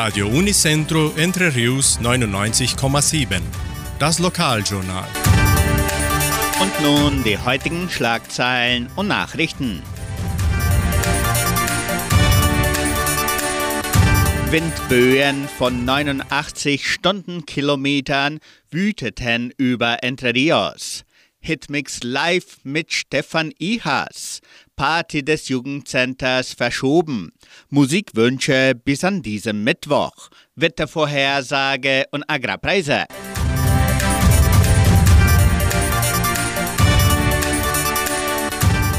Radio Unicentro Entre Rius 99,7. Das Lokaljournal. Und nun die heutigen Schlagzeilen und Nachrichten. Windböen von 89 Stundenkilometern wüteten über Entre Rios. Hitmix live mit Stefan Ihas. Party des Jugendcenters verschoben. Musikwünsche bis an diesem Mittwoch. Wettervorhersage und Agrarpreise.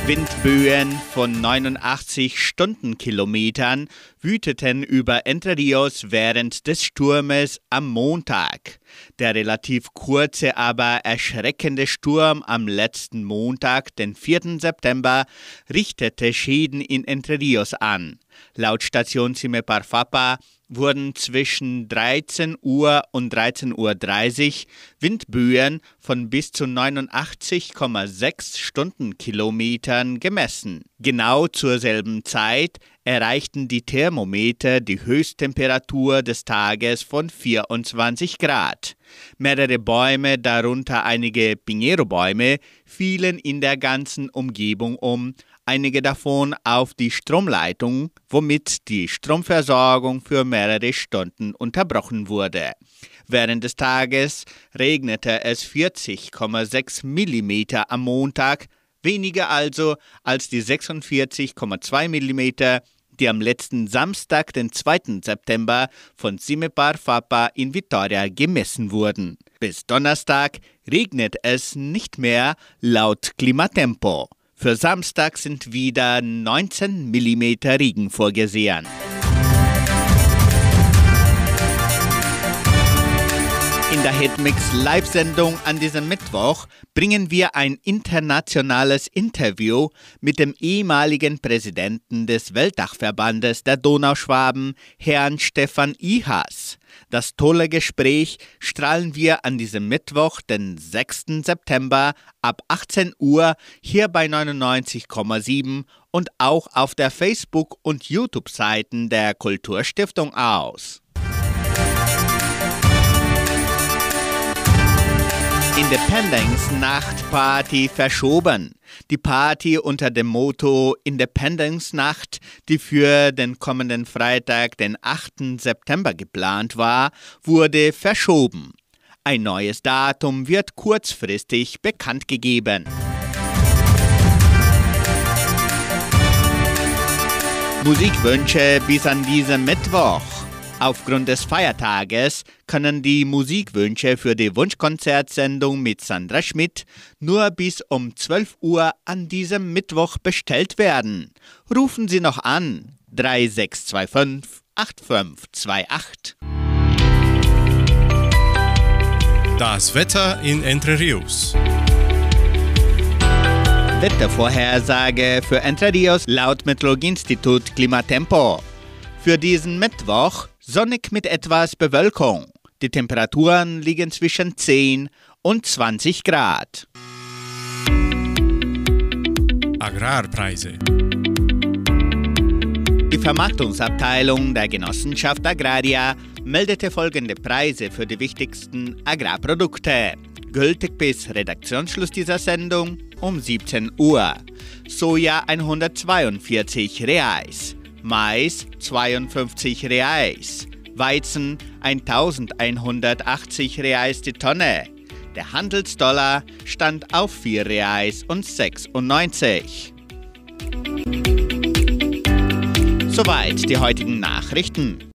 Windböen von 89 Stundenkilometern wüteten über Entre Rios während des Sturmes am Montag. Der relativ kurze, aber erschreckende Sturm am letzten Montag, den 4. September, richtete Schäden in Entre Rios an. Laut Station Cimepar Fapa wurden zwischen 13 Uhr und 13.30 Uhr Windböen von bis zu 89,6 Stundenkilometern gemessen. Genau zur selben Zeit erreichten die Thermometer die Höchsttemperatur des Tages von 24 Grad. Mehrere Bäume, darunter einige Pinheiro-Bäume, fielen in der ganzen Umgebung um, einige davon auf die Stromleitung, womit die Stromversorgung für mehrere Stunden unterbrochen wurde. Während des Tages regnete es 40,6 mm am Montag, weniger also als die 46,2 mm, die am letzten Samstag, den 2. September, von Simepar Fapa in Vitoria gemessen wurden. Bis Donnerstag regnet es nicht mehr laut Klimatempo. Für Samstag sind wieder 19 mm Regen vorgesehen. In der Hitmix Live-Sendung an diesem Mittwoch bringen wir ein internationales Interview mit dem ehemaligen Präsidenten des Weltdachverbandes der Donauschwaben, Herrn Stefan Ihas. Das tolle Gespräch strahlen wir an diesem Mittwoch, den 6. September ab 18 Uhr hier bei 99,7 und auch auf der Facebook- und YouTube-Seiten der Kulturstiftung aus. Independence Nacht Party verschoben. Die Party unter dem Motto Independence Nacht, die für den kommenden Freitag, den 8. September geplant war, wurde verschoben. Ein neues Datum wird kurzfristig bekannt gegeben. Musikwünsche bis an diesem Mittwoch. Aufgrund des Feiertages können die Musikwünsche für die Wunschkonzertsendung mit Sandra Schmidt nur bis um 12 Uhr an diesem Mittwoch bestellt werden. Rufen Sie noch an 3625 8528. Das Wetter in Entre Rios. Wettervorhersage für Entre Rios laut Meteorologieinstitut Klimatempo. Für diesen Mittwoch sonnig mit etwas Bewölkung. Die Temperaturen liegen zwischen 10 und 20 Grad. Agrarpreise. Die Vermarktungsabteilung der Genossenschaft Agraria meldete folgende Preise für die wichtigsten Agrarprodukte. Gültig bis Redaktionsschluss dieser Sendung um 17 Uhr. Soja 142 Reais. Mais 52 Reais, Weizen 1180 Reais die Tonne. Der Handelsdollar stand auf 4 Reais und 96. Soweit die heutigen Nachrichten.